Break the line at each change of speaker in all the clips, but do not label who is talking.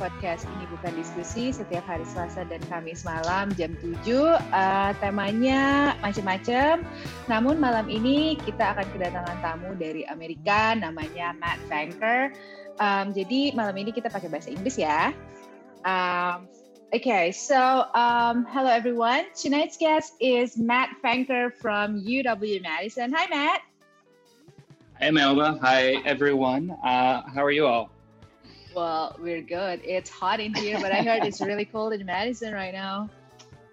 Podcast ini bukan diskusi setiap hari Selasa dan Kamis malam jam 7. Uh, eh, temanya macam-macam. Namun malam ini kita akan kedatangan tamu dari Amerika namanya Matt Banker. Um, jadi malam ini kita pakai bahasa Inggris ya. Um, Okay, so um, hello everyone. Tonight's guest is Matt Fanker from UW Madison. Hi, Matt.
Hey, Melba. Hi, everyone. Uh, how are you all?
Well, we're good. It's hot in here, but I heard it's really cold in Madison right now.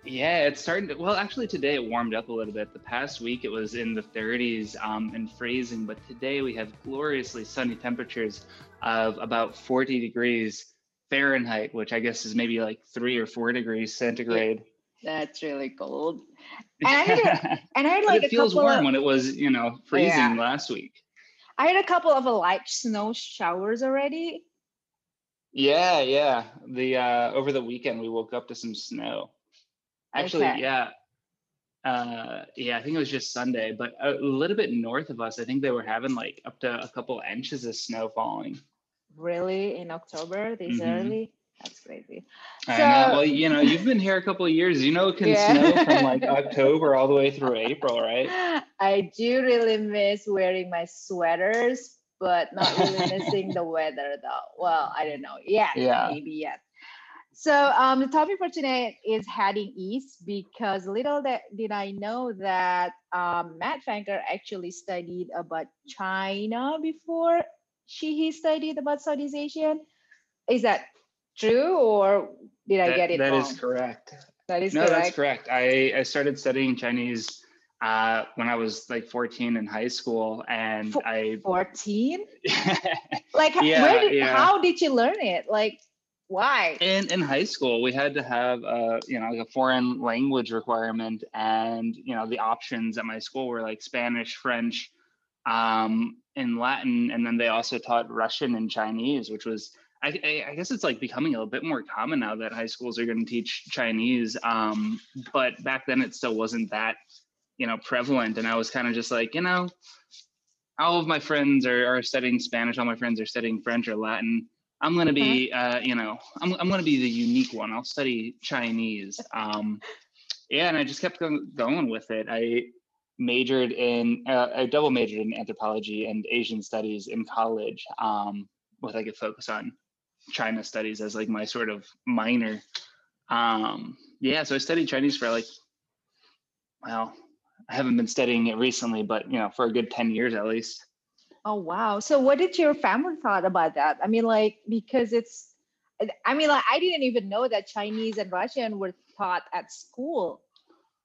Yeah, it's starting to. Well, actually, today it warmed up a little bit. The past week it was in the 30s um, and freezing, but today we have gloriously sunny temperatures of about 40 degrees Fahrenheit, which I guess is maybe like three or four degrees centigrade.
That's really cold. And I had, and I had like
it feels warm
of,
when it was, you know, freezing yeah. last week.
I had a couple of light snow showers already,
yeah, yeah. The uh over the weekend we woke up to some snow. Actually, okay. yeah. Uh yeah, I think it was just Sunday, but a little bit north of us, I think they were having like up to a couple inches of snow falling.
Really? In October this mm-hmm. early? That's crazy.
I so, know. Well, you know, you've been here a couple of years. You know, it can yeah. snow from like October all the way through April, right?
I do really miss wearing my sweaters but not really missing the weather though. Well, I don't know. Yeah, yeah. maybe yet. So um, the topic for today is heading east because little that did I know that um, Matt Fanker actually studied about China before she he studied about Southeast Asian. Is that true or did I get it
That
wrong?
is correct.
That is
no,
correct.
that's correct. I, I started studying Chinese uh, when I was like 14 in high school, and F- I
14. like, yeah, where did, yeah. how did you learn it? Like, why?
In in high school, we had to have a you know like a foreign language requirement, and you know the options at my school were like Spanish, French, um, and Latin, and then they also taught Russian and Chinese, which was I, I, guess it's like becoming a little bit more common now that high schools are going to teach Chinese. Um, but back then it still wasn't that you know prevalent and i was kind of just like you know all of my friends are, are studying spanish all my friends are studying french or latin. I'm going to be uh, you know i'm, I'm going to be the unique one. I'll study chinese um, yeah and i just kept going, going with it. I majored in uh, i double majored in anthropology and asian studies in college um, with like a focus on china studies as like my sort of minor um, yeah so i studied chinese for like well I haven't been studying it recently, but you know, for a good 10 years at least.
Oh wow. So what did your family thought about that? I mean, like because it's I mean, like I didn't even know that Chinese and Russian were taught at school.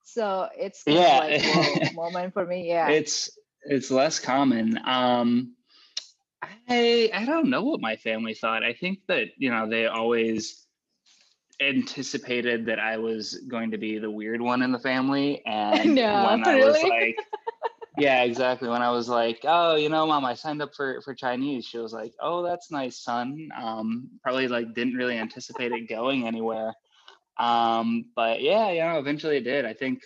So it's yeah. like moment for me. Yeah.
It's it's less common. Um I I don't know what my family thought. I think that, you know, they always anticipated that I was going to be the weird one in the family. And
no,
when
really?
I was like, yeah, exactly. When I was like, oh, you know, mom, I signed up for, for Chinese. She was like, oh, that's nice, son. Um, probably like didn't really anticipate it going anywhere. Um, but yeah, you know, eventually it did. I think,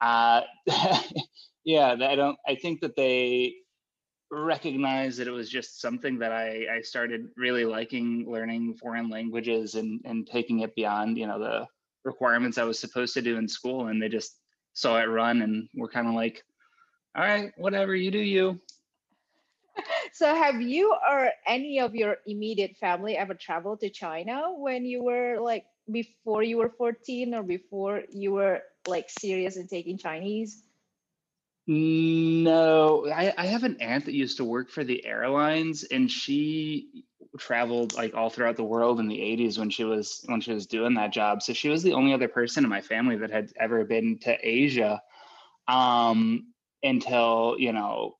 uh, yeah, I don't, I think that they, recognize that it was just something that I, I started really liking learning foreign languages and, and taking it beyond, you know, the requirements I was supposed to do in school. And they just saw it run and were kind of like, all right, whatever, you do you.
So have you or any of your immediate family ever traveled to China when you were like before you were 14 or before you were like serious in taking Chinese?
No, I, I have an aunt that used to work for the airlines and she traveled like all throughout the world in the 80s when she was when she was doing that job. So she was the only other person in my family that had ever been to Asia um until, you know,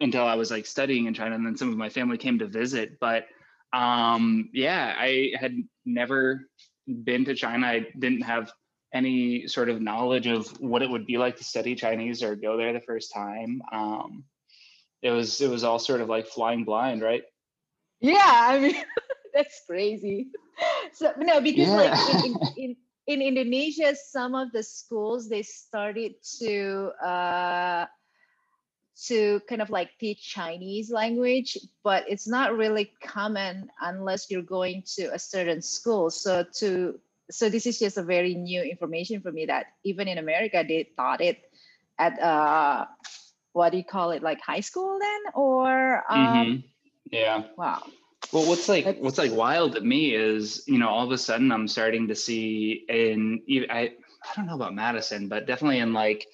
until I was like studying in China and then some of my family came to visit. But um yeah, I had never been to China. I didn't have any sort of knowledge of what it would be like to study Chinese or go there the first time. Um, it was it was all sort of like flying blind, right?
Yeah, I mean that's crazy. So no, because yeah. like in, in, in, Indonesia, some of the schools they started to uh, to kind of like teach Chinese language, but it's not really common unless you're going to a certain school. So to so this is just a very new information for me that even in America they taught it at uh what do you call it like high school then? Or um, mm-hmm.
yeah.
wow.
Well what's like That's, what's like wild to me is you know all of a sudden I'm starting to see in I I don't know about Madison but definitely in like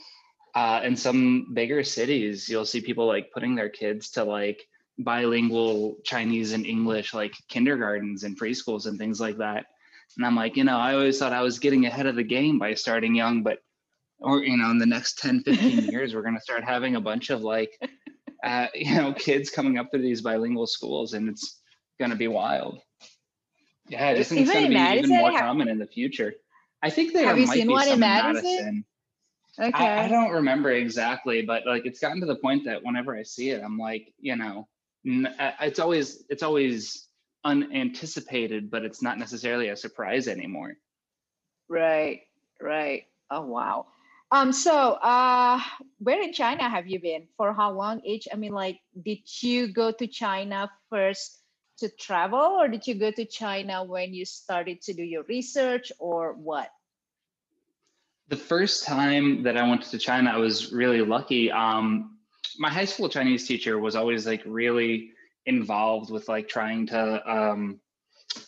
uh, in some bigger cities you'll see people like putting their kids to like bilingual Chinese and English like kindergartens and preschools and things like that and I'm like, you know, I always thought I was getting ahead of the game by starting young, but or you know, in the next 10, 15 years, we're gonna start having a bunch of like uh, you know, kids coming up through these bilingual schools and it's gonna be wild. Yeah, I just think it's gonna be even more have, common in the future. I think there
have
you seen
one
in
Madison? Madison.
Okay. I, I, don't remember exactly, but like it's gotten to the point that whenever I see it, I'm like, you know, it's always it's always unanticipated, but it's not necessarily a surprise anymore.
Right, right. Oh wow. Um, so uh where in China have you been? For how long each? I mean, like, did you go to China first to travel, or did you go to China when you started to do your research, or what?
The first time that I went to China, I was really lucky. Um, my high school Chinese teacher was always like really involved with like trying to um,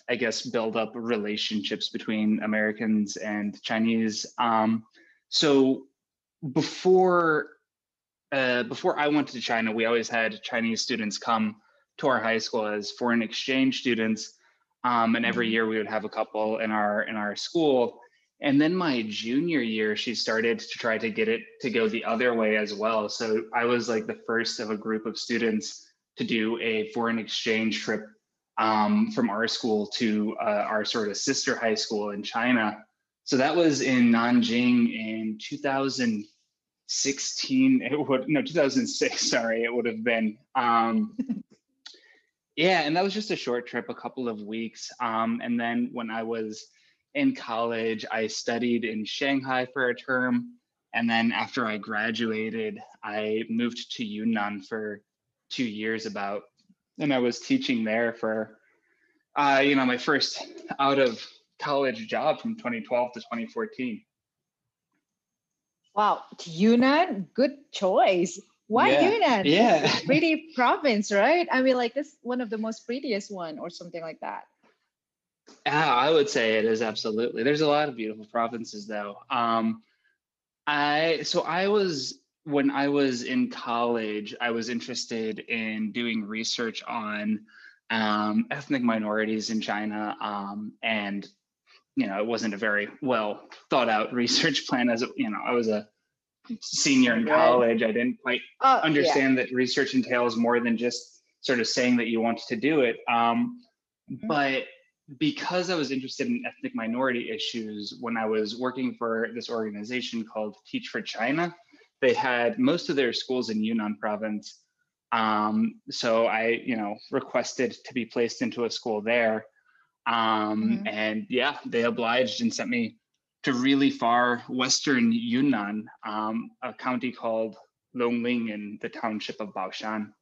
I guess build up relationships between Americans and Chinese. Um, so before uh, before I went to China, we always had Chinese students come to our high school as foreign exchange students, um, and every mm-hmm. year we would have a couple in our in our school. And then my junior year, she started to try to get it to go the other way as well. So I was like the first of a group of students to do a foreign exchange trip um, from our school to uh, our sort of sister high school in China. So that was in Nanjing in 2016. It would no 2006. Sorry, it would have been. Um, yeah, and that was just a short trip, a couple of weeks. Um, and then when I was in college, I studied in Shanghai for a term. And then after I graduated, I moved to Yunnan for two years about, and I was teaching there for, uh, you know, my first out of college job from 2012 to 2014. Wow,
Yunnan, good choice. Why
yeah.
Yunnan?
Yeah,
pretty province, right? I mean, like this one of the most prettiest one, or something like that.
Yeah, I would say it is absolutely. There's a lot of beautiful provinces, though. Um, I so I was when I was in college, I was interested in doing research on um, ethnic minorities in China, um, and you know, it wasn't a very well thought out research plan. As you know, I was a senior in college. I didn't quite oh, understand yeah. that research entails more than just sort of saying that you want to do it. Um, mm-hmm. But because I was interested in ethnic minority issues when I was working for this organization called Teach for China, they had most of their schools in Yunnan province. Um, so I, you know, requested to be placed into a school there. Um, mm-hmm. And yeah, they obliged and sent me to really far western Yunnan, um, a county called Longling in the township of Baoshan.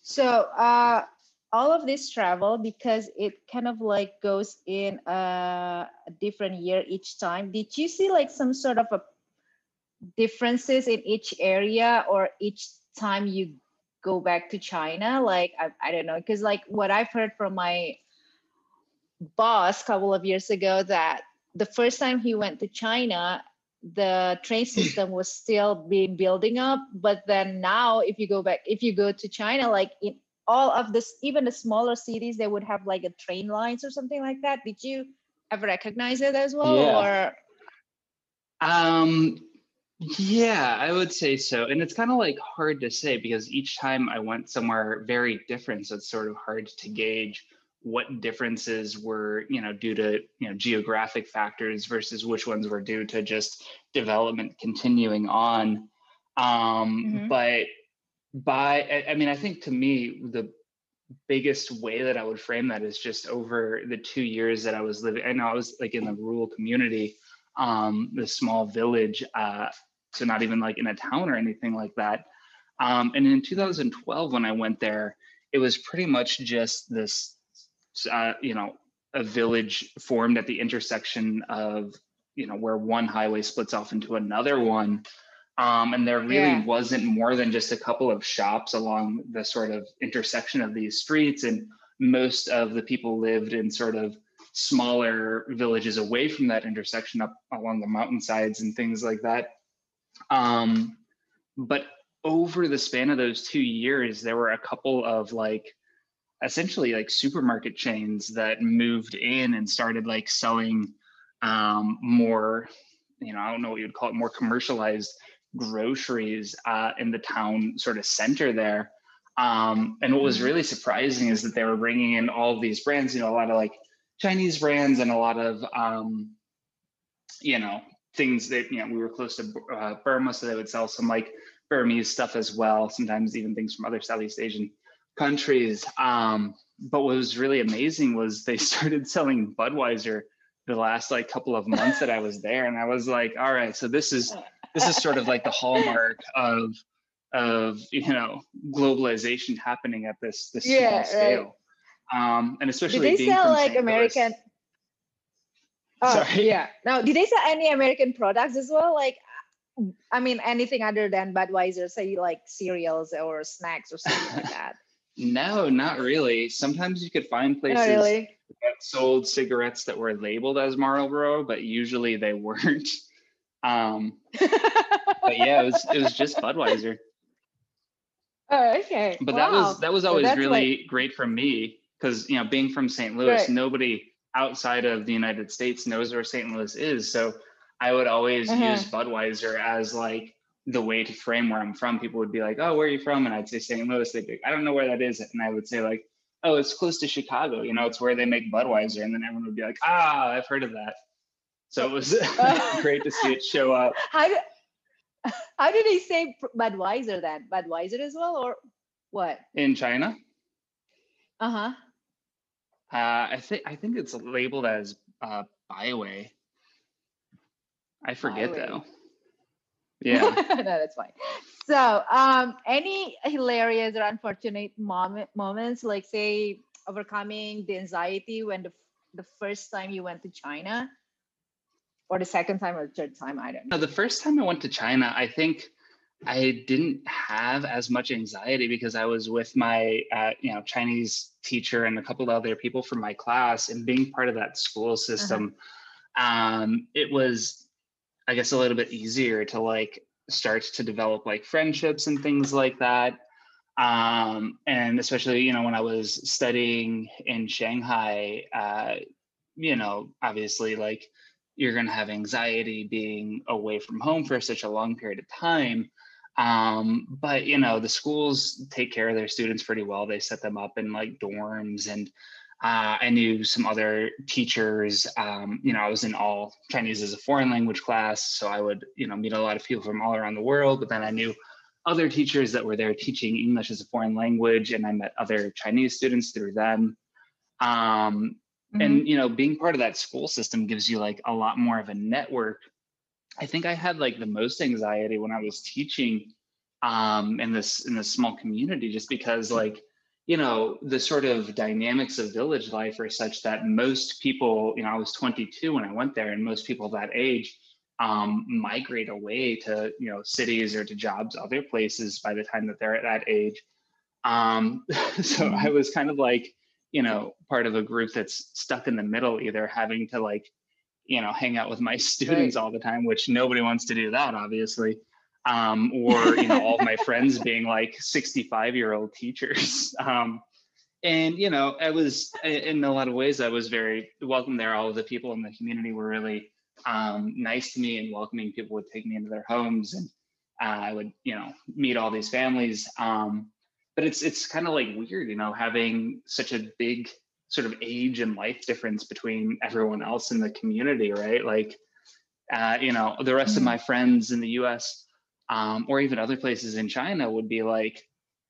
So uh, all of this travel, because it kind of like goes in a different year each time, did you see like some sort of a differences in each area or each time you go back to China? Like, I, I don't know, because like what I've heard from my boss a couple of years ago that the first time he went to China, the train system was still being building up. But then now, if you go back, if you go to China, like in all of this, even the smaller cities, they would have like a train lines or something like that. Did you ever recognize it as well? Yeah. Or
um yeah, I would say so. And it's kind of like hard to say because each time I went somewhere very different, so it's sort of hard to gauge what differences were, you know, due to, you know, geographic factors versus which ones were due to just development continuing on. Um, mm-hmm. But by, I, I mean, I think to me, the biggest way that I would frame that is just over the two years that I was living. I know I was like in the rural community, um, the small village. Uh, so not even like in a town or anything like that. Um, and in 2012, when I went there, it was pretty much just this, uh, you know, a village formed at the intersection of, you know, where one highway splits off into another one. Um, and there really yeah. wasn't more than just a couple of shops along the sort of intersection of these streets. And most of the people lived in sort of smaller villages away from that intersection up along the mountainsides and things like that. Um, but over the span of those two years, there were a couple of like essentially like supermarket chains that moved in and started like selling um, more, you know, I don't know what you'd call it, more commercialized groceries uh, in the town sort of center there. Um, and what was mm-hmm. really surprising is that they were bringing in all of these brands, you know, a lot of like Chinese brands and a lot of, um, you know, things that you know we were close to uh, Burma, so they would sell some like Burmese stuff as well. Sometimes even things from other Southeast Asian countries. Um, but what was really amazing was they started selling Budweiser the last like couple of months that I was there, and I was like, all right, so this is this is sort of like the hallmark of of you know globalization happening at this this yeah, small scale. Right. Um, and especially
Do they sell like. American Louis, Oh, Sorry. yeah. Now, did they sell any American products as well? Like, I mean, anything other than Budweiser, say like cereals or snacks or something like that?
No, not really. Sometimes you could find places really. that sold cigarettes that were labeled as Marlboro, but usually they weren't. Um, but yeah, it was it was just Budweiser.
Oh, okay.
But wow. that was that was always so really like... great for me because you know being from St. Louis, right. nobody outside of the United States knows where St. Louis is. So I would always uh-huh. use Budweiser as like the way to frame where I'm from. People would be like, "Oh, where are you from?" And I'd say St. Louis. They'd be, "I don't know where that is," and I would say like, "Oh, it's close to Chicago. You know, it's where they make Budweiser." And then everyone would be like, "Ah, I've heard of that." So it was great to see it show up.
How did how did he say Budweiser then? Budweiser as well, or what?
In China.
Uh huh.
Uh, I think I think it's labeled as uh, Baiwei. I forget Baiwei. though. Yeah.
no, that's fine. So, um, any hilarious or unfortunate moment, moments, like say overcoming the anxiety when the the first time you went to China, or the second time or third time? I don't know.
No, the first time I went to China, I think I didn't have as much anxiety because I was with my, uh, you know, Chinese teacher and a couple of other people from my class, and being part of that school system, uh-huh. um, it was, I guess, a little bit easier to like start to develop like friendships and things like that. Um, and especially, you know, when I was studying in Shanghai, uh, you know, obviously, like you're going to have anxiety being away from home for such a long period of time. Um, but you know, the schools take care of their students pretty well. They set them up in like dorms and uh, I knew some other teachers. Um, you know, I was in all Chinese as a foreign language class, so I would, you know, meet a lot of people from all around the world. But then I knew other teachers that were there teaching English as a foreign language, and I met other Chinese students through them. Um, mm-hmm. And you know, being part of that school system gives you like a lot more of a network I think I had like the most anxiety when I was teaching um, in this in this small community, just because like you know the sort of dynamics of village life are such that most people, you know, I was 22 when I went there, and most people that age um, migrate away to you know cities or to jobs other places by the time that they're at that age. Um, so I mm-hmm. was kind of like you know, part of a group that's stuck in the middle, either having to like, you know, hang out with my students right. all the time, which nobody wants to do that, obviously. Um, or, you know, all of my friends being like 65 year old teachers. Um, and, you know, I was in a lot of ways, I was very welcome there. All of the people in the community were really um, nice to me and welcoming people would take me into their homes and uh, I would, you know, meet all these families. Um, but it's it's kind of like weird, you know, having such a big sort of age and life difference between everyone else in the community, right? Like, uh, you know, the rest mm-hmm. of my friends in the U.S. Um, or even other places in China would be like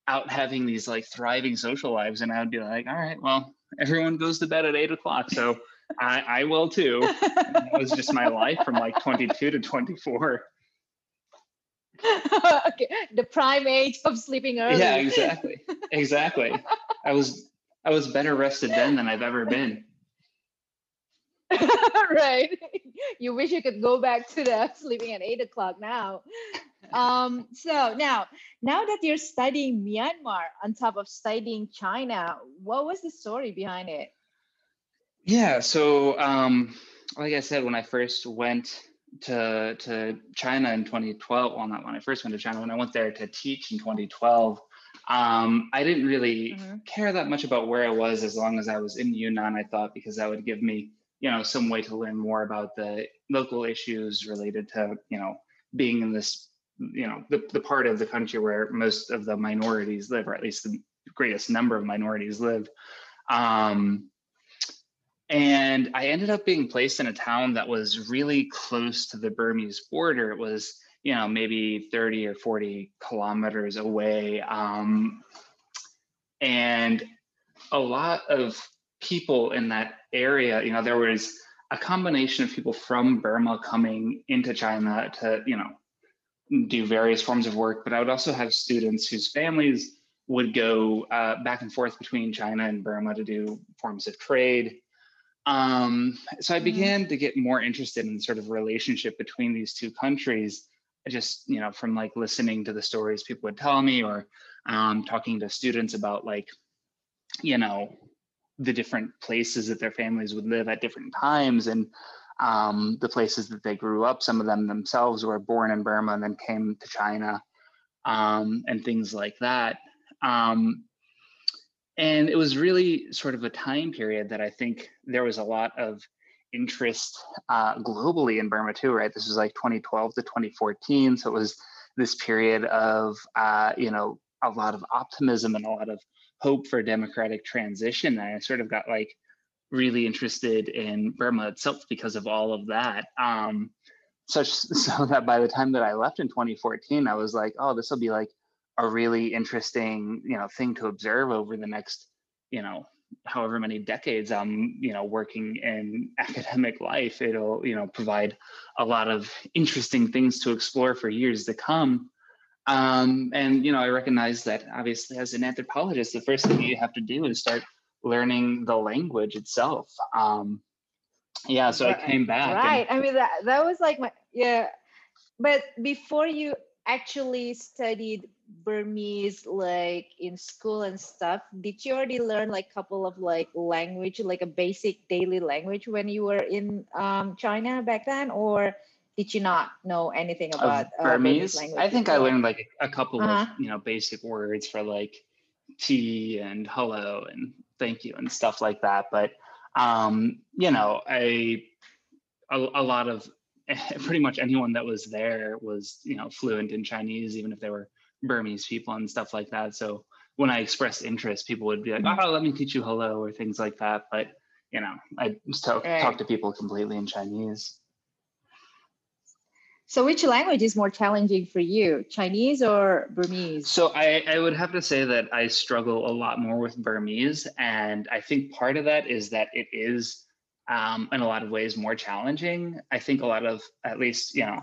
out having these like thriving social lives, and I would be like, all right, well, everyone goes to bed at eight o'clock, so I, I will too. that was just my life from like 22 to 24.
okay, the prime age of sleeping early.
Yeah, exactly. Exactly. I was I was better rested then than I've ever been.
right. You wish you could go back to the sleeping at eight o'clock now. Um, so now, now that you're studying Myanmar on top of studying China, what was the story behind it?
Yeah. So, um, like I said, when I first went to to China in 2012. Well, not when I first went to China. When I went there to teach in 2012, um, I didn't really mm-hmm. care that much about where I was as long as I was in Yunnan. I thought because that would give me, you know, some way to learn more about the local issues related to, you know, being in this, you know, the, the part of the country where most of the minorities live, or at least the greatest number of minorities live. Um, and I ended up being placed in a town that was really close to the Burmese border. It was, you know, maybe 30 or 40 kilometers away. Um, and a lot of people in that area, you know, there was a combination of people from Burma coming into China to, you know, do various forms of work, but I would also have students whose families would go uh, back and forth between China and Burma to do forms of trade. Um, so I mm-hmm. began to get more interested in sort of relationship between these two countries. Just, you know, from like listening to the stories people would tell me or um, talking to students about like, you know, the different places that their families would live at different times and um, the places that they grew up. Some of them themselves were born in Burma and then came to China um, and things like that. Um, and it was really sort of a time period that I think there was a lot of interest uh, globally in Burma too, right? This was like 2012 to 2014. So it was this period of, uh, you know, a lot of optimism and a lot of hope for democratic transition. And I sort of got like really interested in Burma itself because of all of that. Um, such so that by the time that I left in 2014, I was like, oh, this will be like a really interesting you know thing to observe over the next you know however many decades i'm you know working in academic life it'll you know provide a lot of interesting things to explore for years to come. Um, and you know i recognize that obviously as an anthropologist the first thing you have to do is start learning the language itself. Um, yeah so i came back
right. And- i mean that, that was like my yeah. But before you actually studied Burmese like in school and stuff, did you already learn like a couple of like language, like a basic daily language when you were in um, China back then, or did you not know anything about
uh, Burmese? Burmese I think? I learned like a couple uh-huh. of you know basic words for like tea and hello and thank you and stuff like that. But um, you know, I a, a lot of pretty much anyone that was there was you know fluent in Chinese, even if they were Burmese people and stuff like that. So when I expressed interest, people would be like, mm-hmm. "Oh, let me teach you hello" or things like that. But you know, I talk, right. talk to people completely in Chinese.
So, which language is more challenging for you, Chinese or Burmese?
So, I, I would have to say that I struggle a lot more with Burmese. And I think part of that is that it is, um, in a lot of ways, more challenging. I think a lot of, at least, you know,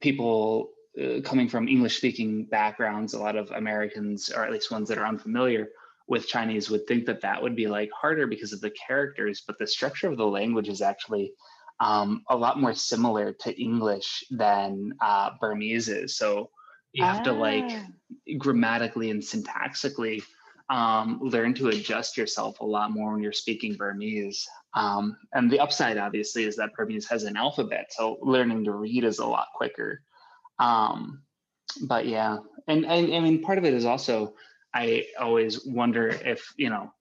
people uh, coming from English speaking backgrounds, a lot of Americans, or at least ones that are unfamiliar with Chinese, would think that that would be like harder because of the characters, but the structure of the language is actually um, a lot more similar to English than uh, Burmese is. So you have ah. to like grammatically and syntactically um, learn to adjust yourself a lot more when you're speaking Burmese. Um, and the upside, obviously, is that Burmese has an alphabet, so learning to read is a lot quicker. Um, but yeah, and, and I mean, part of it is also I always wonder if you know,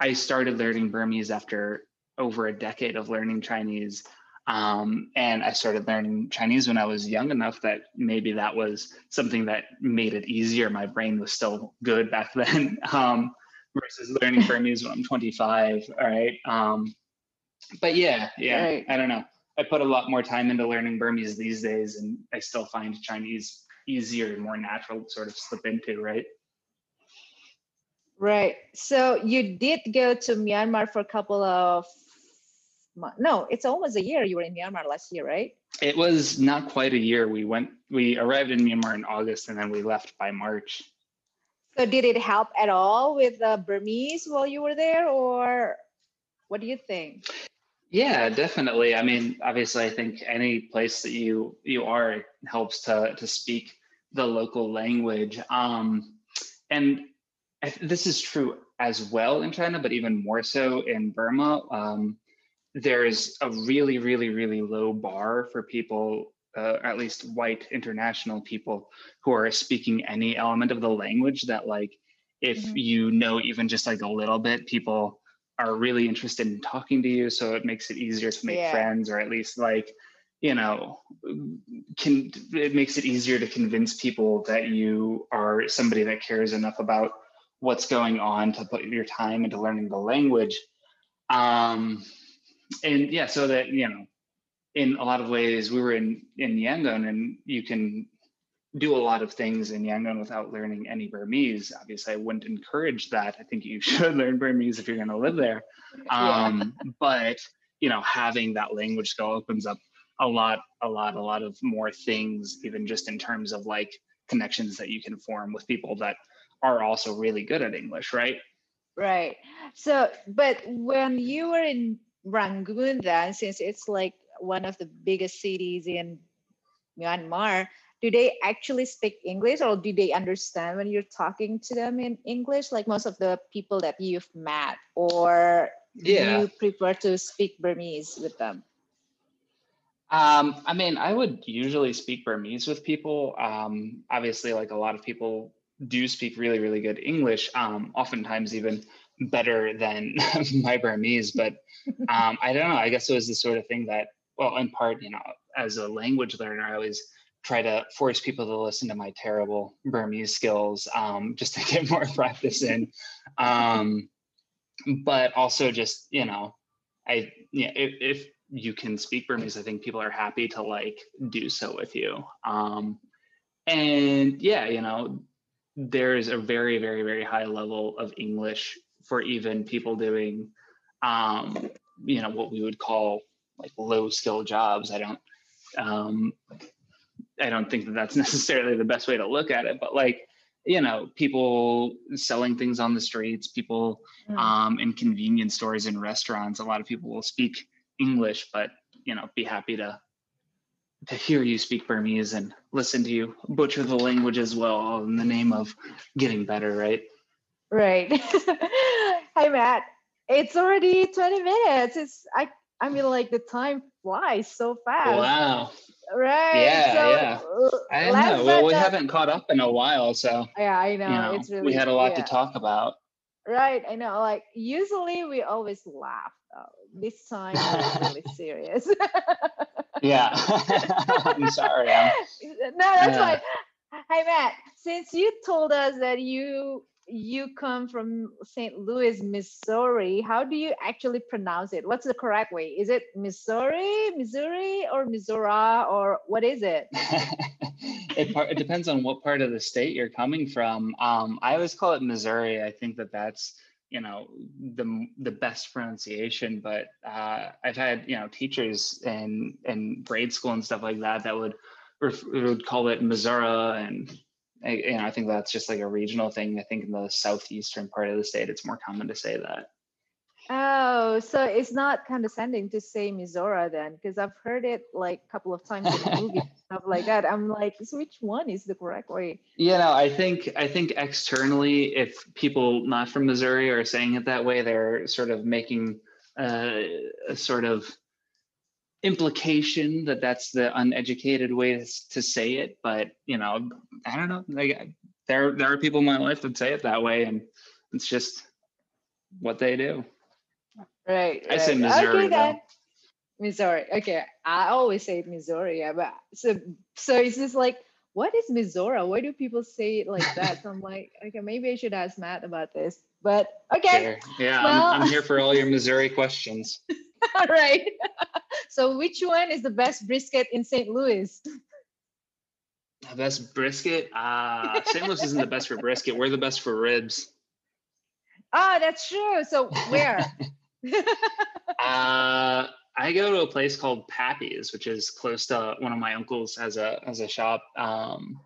I started learning Burmese after over a decade of learning Chinese. Um, and I started learning Chinese when I was young enough that maybe that was something that made it easier. My brain was still good back then um, versus learning Burmese when I'm 25. All right. Um, but yeah, yeah, right. I don't know. I put a lot more time into learning Burmese these days, and I still find Chinese easier and more natural to sort of slip into, right?
Right. So you did go to Myanmar for a couple of no, it's almost a year you were in Myanmar last year, right?
It was not quite a year. We went, we arrived in Myanmar in August and then we left by March.
So did it help at all with the Burmese while you were there or what do you think?
Yeah, definitely. I mean, obviously I think any place that you you are helps to to speak the local language. Um, and this is true as well in China, but even more so in Burma. Um, there's a really, really, really low bar for people, uh, at least white international people, who are speaking any element of the language that, like, if mm-hmm. you know even just like a little bit, people are really interested in talking to you. So it makes it easier to make yeah. friends, or at least like, you know, can it makes it easier to convince people that you are somebody that cares enough about what's going on to put your time into learning the language. Um, and yeah, so that you know, in a lot of ways, we were in in Yangon, and you can do a lot of things in Yangon without learning any Burmese. Obviously, I wouldn't encourage that. I think you should learn Burmese if you're going to live there. Um, yeah. But you know, having that language skill opens up a lot, a lot, a lot of more things, even just in terms of like connections that you can form with people that are also really good at English, right?
Right. So, but when you were in Rangoon then, since it's like one of the biggest cities in Myanmar, do they actually speak English or do they understand when you're talking to them in English, like most of the people that you've met, or yeah. do you prefer to speak Burmese with them?
Um, I mean, I would usually speak Burmese with people. Um, obviously, like a lot of people do speak really, really good English, um, oftentimes even better than my Burmese, but um, I don't know. I guess it was the sort of thing that, well, in part, you know, as a language learner, I always try to force people to listen to my terrible Burmese skills um, just to get more practice in. Um, but also just, you know, I, yeah, if, if, you can speak Burmese, I think people are happy to like do so with you. Um, and yeah, you know, there is a very, very, very high level of English for even people doing, um, you know, what we would call like low skill jobs. I don't, um, I don't think that that's necessarily the best way to look at it, but like, you know, people selling things on the streets, people mm. um, in convenience stores and restaurants. A lot of people will speak English, but you know, be happy to to hear you speak Burmese and listen to you butcher the language as well in the name of getting better, right?
Right. Hi, Matt. It's already 20 minutes. It's I I mean like the time flies so fast.
Wow.
Right.
Yeah, so, yeah. Uh, I know. Well, we haven't caught up in a while, so
yeah, I know. You know
it's really we had a lot yeah. to talk about.
Right, I know. Like usually we always laugh. Though. This time we're really serious.
yeah. I'm sorry. I'm,
no, that's yeah. fine. Hey Matt, since you told us that you you come from St. Louis, Missouri. How do you actually pronounce it? What's the correct way? Is it Missouri, Missouri, or Missouri, or what is it?
it, it, depends on what part of the state you're coming from. Um, I always call it Missouri. I think that that's you know the the best pronunciation. But uh, I've had you know teachers in in grade school and stuff like that that would would call it Missouri and you know, I think that's just like a regional thing. I think in the southeastern part of the state, it's more common to say that.
Oh, so it's not condescending to say Missouri then, because I've heard it like a couple of times in movies stuff like that. I'm like, which one is the correct way?
Yeah, no, I think I think externally, if people not from Missouri are saying it that way, they're sort of making uh, a sort of implication that that's the uneducated way to say it. But you know, I don't know. Like there there are people in my life that say it that way, and it's just what they do.
Right.
I say Missouri. Okay, then.
Missouri. Okay. I always say Missouri. Yeah, but so so it's just like what is Missouri? Why do people say it like that? So I'm like, okay, maybe I should ask Matt about this. But okay.
Sure. Yeah, well, I'm, I'm here for all your Missouri questions.
all right. so which one is the best brisket in St. Louis?
The best brisket? Uh St. Louis isn't the best for brisket. We're the best for ribs.
Oh, that's true. So where?
uh, I go to a place called Pappy's, which is close to one of my uncles has a has a shop. Um,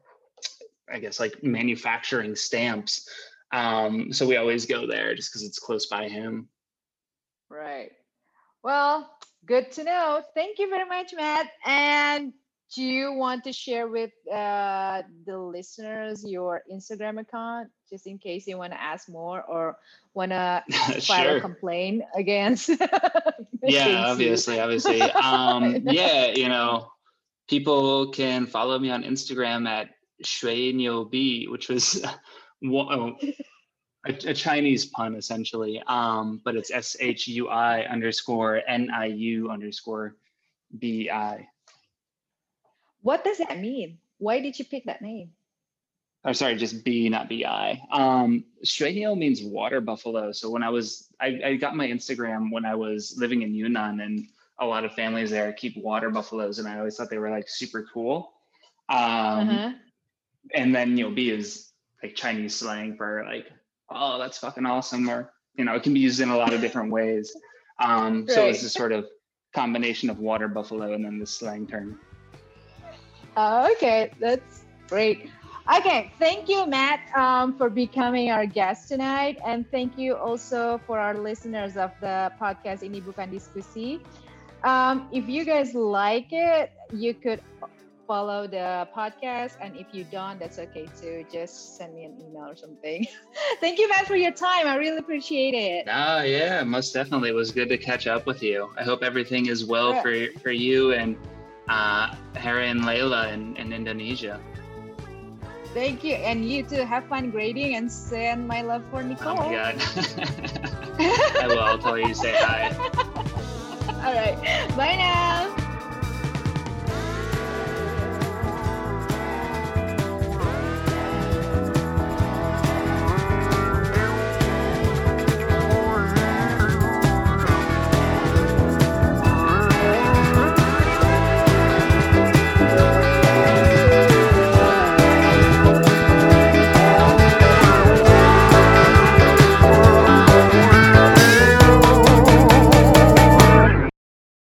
I guess like manufacturing stamps. Um, so we always go there just because it's close by him.
Right. Well, good to know. Thank you very much, Matt. And do you want to share with uh, the listeners your Instagram account just in case you want to ask more or want to file sure. a complaint against?
yeah, obviously, obviously. Um, yeah, you know, people can follow me on Instagram at Shui Niu Bi, which was a, a, Chinese pun essentially, um, but it's S H U I underscore N I U underscore B I.
What does that mean? Why did you pick that name?
Oh, sorry, just B, not B-I. Um, Shuiniu means water buffalo. So when I was, I, I got my Instagram when I was living in Yunnan and a lot of families there keep water buffaloes and I always thought they were like super cool. Um, uh-huh. And then, you know, B is like Chinese slang for like, oh, that's fucking awesome. Or, you know, it can be used in a lot of different ways. Um, right. So it's a sort of combination of water buffalo and then the slang term.
Uh, okay, that's great. Okay, thank you, Matt, um, for becoming our guest tonight. And thank you also for our listeners of the podcast Ini Bukan Diskusi. Um, if you guys like it, you could follow the podcast. And if you don't, that's okay too. Just send me an email or something. thank you, Matt, for your time. I really appreciate it.
Ah, yeah, most definitely. It was good to catch up with you. I hope everything is well for, for you and uh, Harry and Layla in, in Indonesia.
Thank you. And you too. Have fun grading and send my love for Nicole.
Oh my God. I will. I'll tell you say hi.
All right. Bye now.